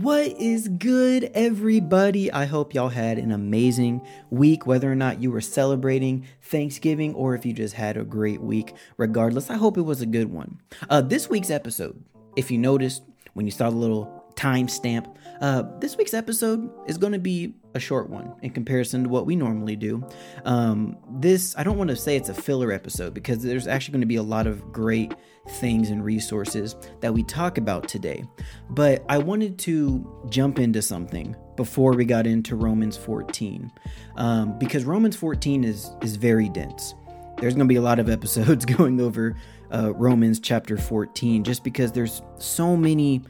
What is good, everybody? I hope y'all had an amazing week, whether or not you were celebrating Thanksgiving or if you just had a great week. Regardless, I hope it was a good one. Uh, this week's episode, if you noticed when you saw the little timestamp, uh, this week's episode is going to be a short one in comparison to what we normally do. Um, this, I don't want to say it's a filler episode because there's actually going to be a lot of great things and resources that we talk about today. But I wanted to jump into something before we got into Romans 14 um, because Romans 14 is is very dense. There's going to be a lot of episodes going over uh, Romans chapter 14 just because there's so many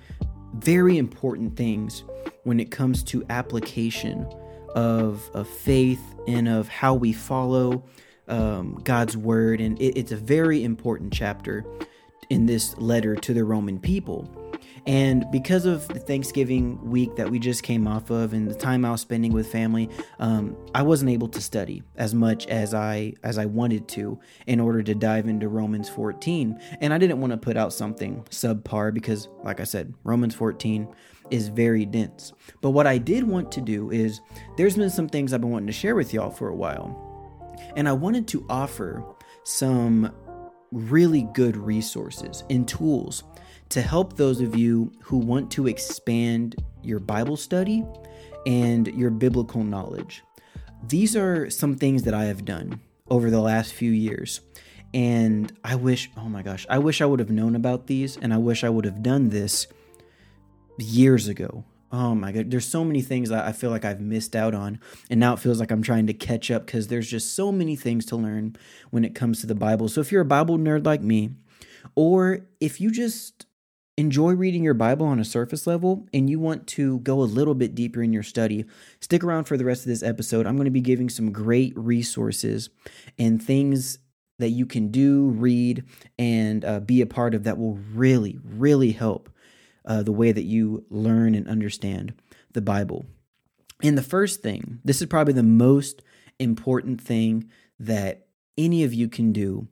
very important things when it comes to application of, of faith and of how we follow um, God's word. And it, it's a very important chapter in this letter to the Roman people. And because of the Thanksgiving week that we just came off of and the time I was spending with family, um, I wasn't able to study as much as I as I wanted to in order to dive into Romans 14. And I didn't want to put out something subpar because, like I said, Romans 14 is very dense. But what I did want to do is there's been some things I've been wanting to share with y'all for a while. And I wanted to offer some really good resources and tools to help those of you who want to expand your Bible study and your biblical knowledge. These are some things that I have done over the last few years. And I wish, oh my gosh, I wish I would have known about these and I wish I would have done this years ago. Oh my god, there's so many things I feel like I've missed out on, and now it feels like I'm trying to catch up because there's just so many things to learn when it comes to the Bible. So if you're a Bible nerd like me, or if you just enjoy reading your Bible on a surface level and you want to go a little bit deeper in your study, stick around for the rest of this episode. I'm going to be giving some great resources and things that you can do, read, and uh, be a part of that will really, really help uh, the way that you learn and understand the Bible. And the first thing, this is probably the most important thing that any of you can do,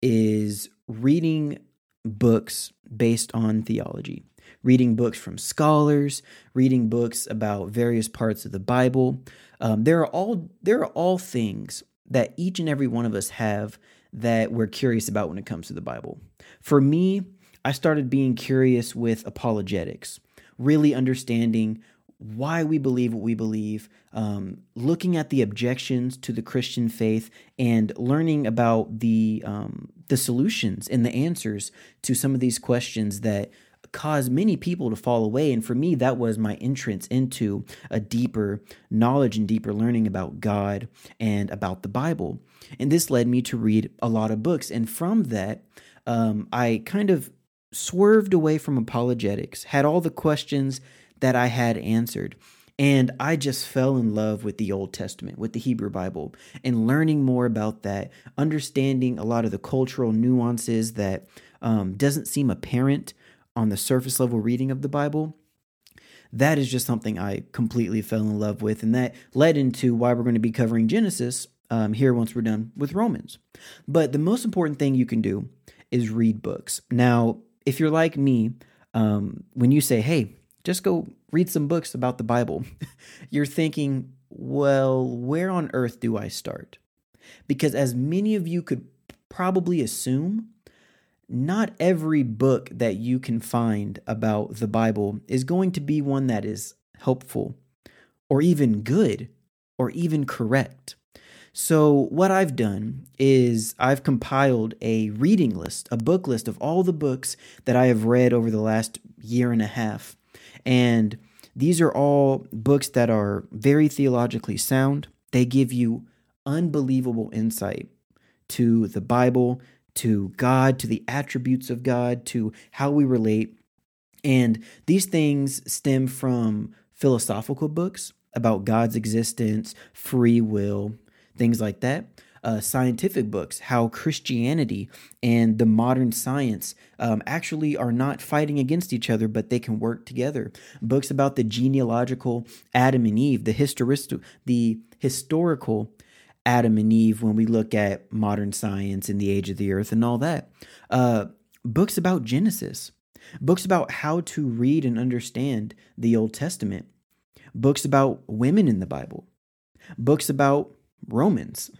is reading books based on theology. Reading books from scholars, reading books about various parts of the Bible. Um, there are all there are all things that each and every one of us have that we're curious about when it comes to the Bible. For me, I started being curious with apologetics, really understanding why we believe what we believe, um, looking at the objections to the Christian faith, and learning about the um, the solutions and the answers to some of these questions that cause many people to fall away. And for me, that was my entrance into a deeper knowledge and deeper learning about God and about the Bible. And this led me to read a lot of books. And from that, um, I kind of swerved away from apologetics, had all the questions that I had answered. And I just fell in love with the Old Testament, with the Hebrew Bible, and learning more about that, understanding a lot of the cultural nuances that um, doesn't seem apparent on the surface level reading of the Bible. That is just something I completely fell in love with, and that led into why we're going to be covering Genesis um, here once we're done with Romans. But the most important thing you can do is read books. Now, if you're like me, um, when you say, hey, just go read some books about the Bible, you're thinking, well, where on earth do I start? Because as many of you could probably assume, not every book that you can find about the Bible is going to be one that is helpful or even good or even correct. So, what I've done is I've compiled a reading list, a book list of all the books that I have read over the last year and a half. And these are all books that are very theologically sound. They give you unbelievable insight to the Bible, to God, to the attributes of God, to how we relate. And these things stem from philosophical books about God's existence, free will, things like that. Uh, scientific books, how Christianity and the modern science um, actually are not fighting against each other, but they can work together. Books about the genealogical Adam and Eve, the historical, the historical Adam and Eve when we look at modern science and the age of the earth and all that. Uh, books about Genesis. books about how to read and understand the Old Testament, books about women in the Bible, books about Romans,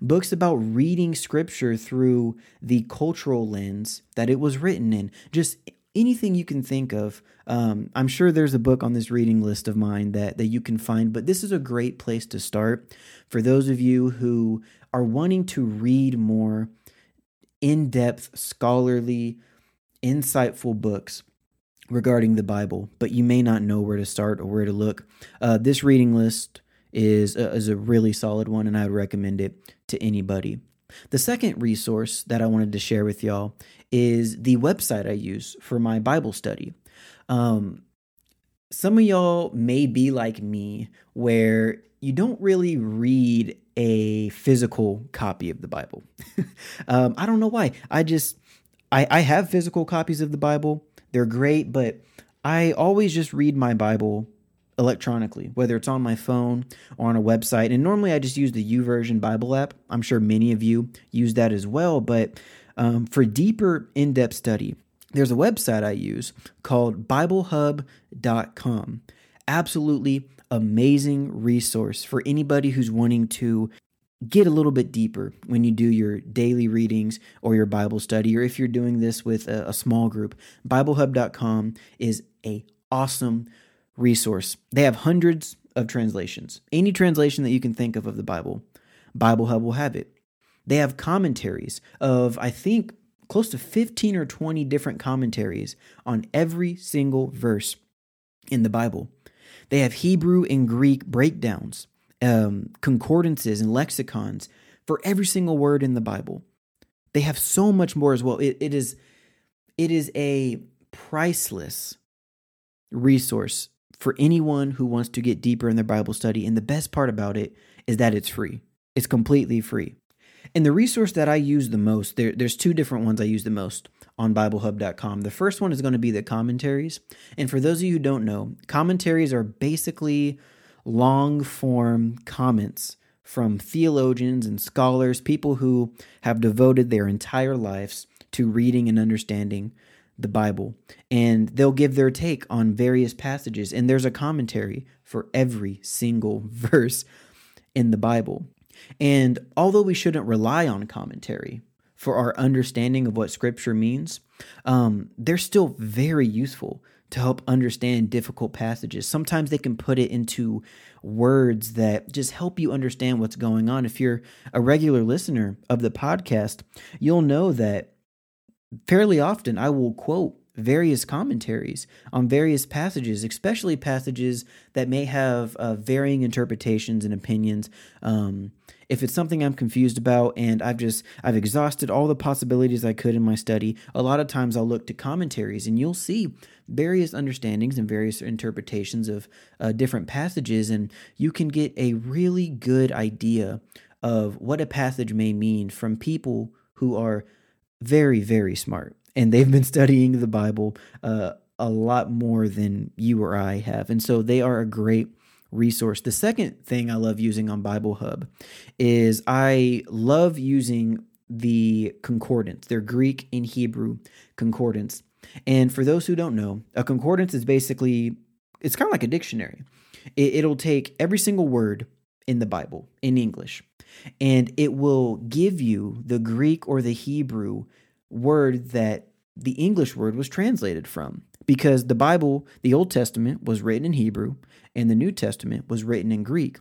books about reading scripture through the cultural lens that it was written in, just anything you can think of. Um, I'm sure there's a book on this reading list of mine that, that you can find, but this is a great place to start for those of you who are wanting to read more in depth, scholarly, insightful books regarding the Bible, but you may not know where to start or where to look. Uh, this reading list is a, is a really solid one, and I would recommend it to anybody. The second resource that I wanted to share with y'all is the website I use for my Bible study. Um, some of y'all may be like me, where you don't really read a physical copy of the Bible. um, I don't know why. I just I, I have physical copies of the Bible. They're great, but I always just read my Bible electronically, whether it's on my phone or on a website. And normally I just use the YouVersion Bible app. I'm sure many of you use that as well. But um, for deeper, in depth study, there's a website I use called BibleHub.com. Absolutely amazing resource for anybody who's wanting to get a little bit deeper when you do your daily readings or your Bible study, or if you're doing this with a, a small group. BibleHub.com is a awesome resource. They have hundreds of translations. Any translation that you can think of of the Bible, Bible Hub will have it. They have commentaries of, I think, close to 15 or 20 different commentaries on every single verse in the Bible. They have Hebrew and Greek breakdowns, um, concordances, and lexicons for every single word in the Bible. They have so much more as well. It, it is it is a priceless resource for anyone who wants to get deeper in their Bible study. And the best part about it is that it's free. It's completely free. And the resource that I use the most, there, there's two different ones I use the most on BibleHub.com. The first one is going to be the commentaries. And for those of you who don't know, commentaries are basically long form comments from theologians and scholars, people who have devoted their entire lives to reading and understanding the Bible, and they'll give their take on various passages, and there's a commentary for every single verse in the Bible. And although we shouldn't rely on commentary for our understanding of what Scripture means, um, they're still very useful to help understand difficult passages. Sometimes they can put it into words that just help you understand what's going on. If you're a regular listener of the podcast, you'll know that fairly often I will quote various commentaries on various passages, especially passages that may have uh, varying interpretations and opinions. Um, if it's something I'm confused about and I've just I've exhausted all the possibilities I could in my study, a lot of times I'll look to commentaries and you'll see various understandings and various interpretations of uh, different passages, and you can get a really good idea of what a passage may mean from people who are very, very smart. And they've been studying the Bible uh, a lot more than you or I have. And so they are a great resource. The second thing I love using on Bible Hub is I love using the concordance, their Greek and Hebrew concordance. And for those who don't know, a concordance is basically it's kind of like a dictionary. It, will take every single word in the Bible in English and it will give you the Greek or the Hebrew word that the English word was translated from. Because the Bible, the Old Testament, was written in Hebrew and the New Testament was written in Greek.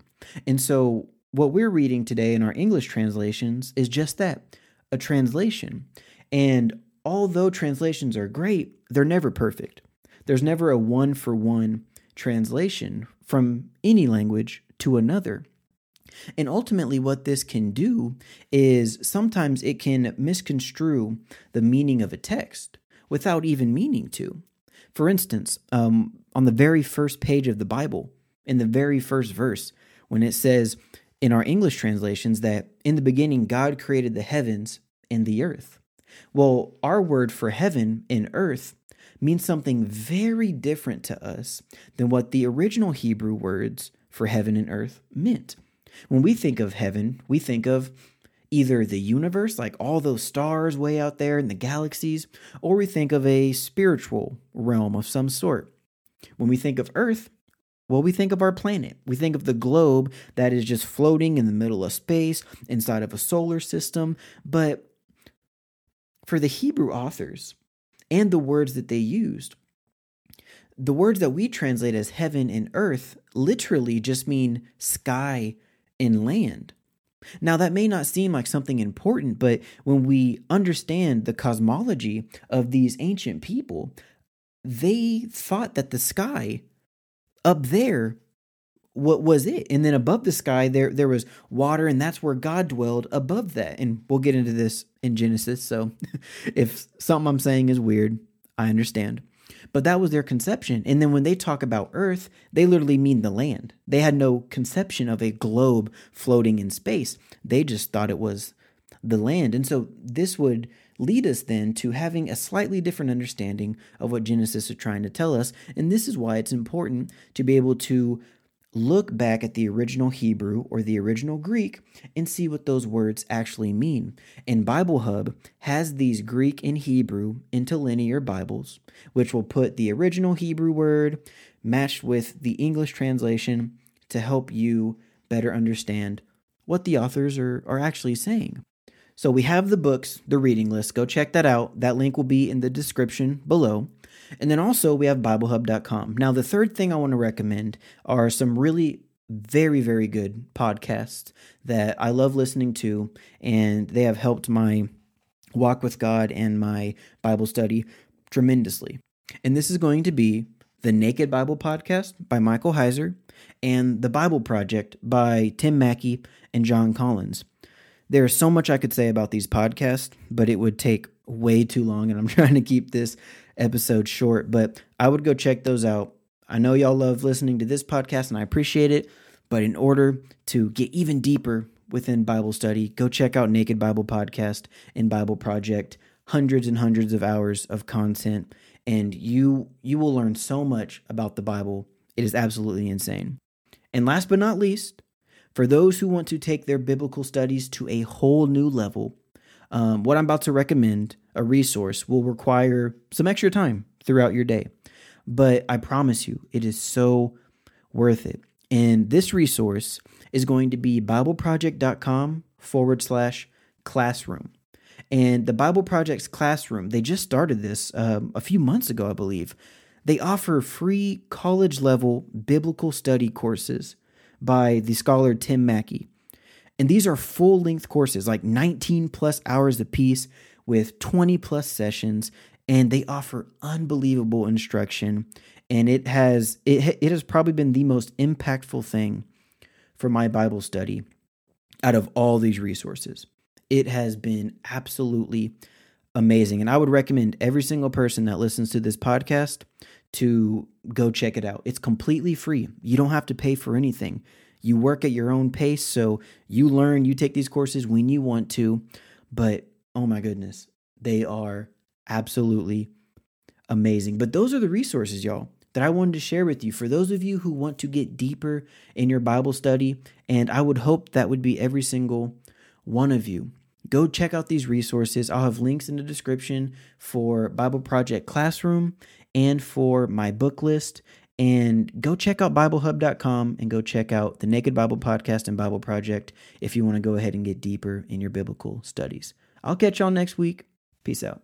And so, what we're reading today in our English translations is just that a translation. And although translations are great, they're never perfect. There's never a one for one translation from any language to another. And ultimately, what this can do is sometimes it can misconstrue the meaning of a text without even meaning to. For instance, um, on the very first page of the Bible, in the very first verse, when it says in our English translations that in the beginning God created the heavens and the earth. Well, our word for heaven and earth means something very different to us than what the original Hebrew words for heaven and earth meant. When we think of heaven, we think of either the universe, like all those stars way out there in the galaxies, or we think of a spiritual realm of some sort. When we think of Earth, well, we think of our planet. We think of the globe that is just floating in the middle of space inside of a solar system. But for the Hebrew authors and the words that they used, the words that we translate as heaven and earth literally just mean sky and land. Now, that may not seem like something important, but when we understand the cosmology of these ancient people, they thought that the sky up there what was it? And then above the sky there there was water and that's where god dwelled above that. And we'll get into this in genesis so if something i'm saying is weird i understand but that was their conception. And then when they talk about earth they literally mean the land. They had no conception of a globe floating in space. They just thought it was the land. And so this would lead us then to having a slightly different understanding of what Genesis is trying to tell us. And this is why it's important to be able to look back at the original Hebrew or the original Greek and see what those words actually mean. And Bible Hub has these Greek and Hebrew interlinear Bibles, which will put the original Hebrew word matched with the English translation to help you better understand what the authors are, are actually saying. So we have the books, the reading list. Go check that out. That link will be in the description below. And then also we have BibleHub.com. Now, the third thing I want to recommend are some really very, very good podcasts that I love listening to, and they have helped my walk with God and my Bible study tremendously. And this is going to be the Naked Bible Podcast by Michael Heiser and the Bible Project by Tim Mackie and Jon Collins. There's so much I could say about these podcasts, but it would take way too long, and I'm trying to keep this episode short. But I would go check those out. I know y'all love listening to this podcast, and I appreciate it. But in order to get even deeper within Bible study, go check out Naked Bible Podcast and Bible Project. Hundreds and hundreds of hours of content, and you you will learn so much about the Bible. It is absolutely insane. And last but not least, for those who want to take their biblical studies to a whole new level, um, what I'm about to recommend, a resource, will require some extra time throughout your day. But I promise you, it is so worth it. And this resource is going to be BibleProject.com forward slash classroom. And the Bible Project's classroom, they just started this um, a few months ago, I believe. They offer free college level biblical study courses by the scholar Tim Mackie. And these are full length courses, like 19 plus hours apiece with 20 plus sessions. And they offer unbelievable instruction. And it has it, it has probably been the most impactful thing for my Bible study out of all these resources. It has been absolutely amazing. And I would recommend every single person that listens to this podcast to go check it out. It's completely free. You don't have to pay for anything. You work at your own pace, so you learn, you take these courses when you want to. But oh my goodness, they are absolutely amazing. But those are the resources, y'all, that I wanted to share with you for those of you who want to get deeper in your Bible study. And I would hope that would be every single one of you. Go check out these resources. I'll have links in the description for Bible Project Classroom and for my book list. And go check out BibleHub.com and go check out the Naked Bible Podcast and Bible Project if you want to go ahead and get deeper in your biblical studies. I'll catch y'all next week. Peace out.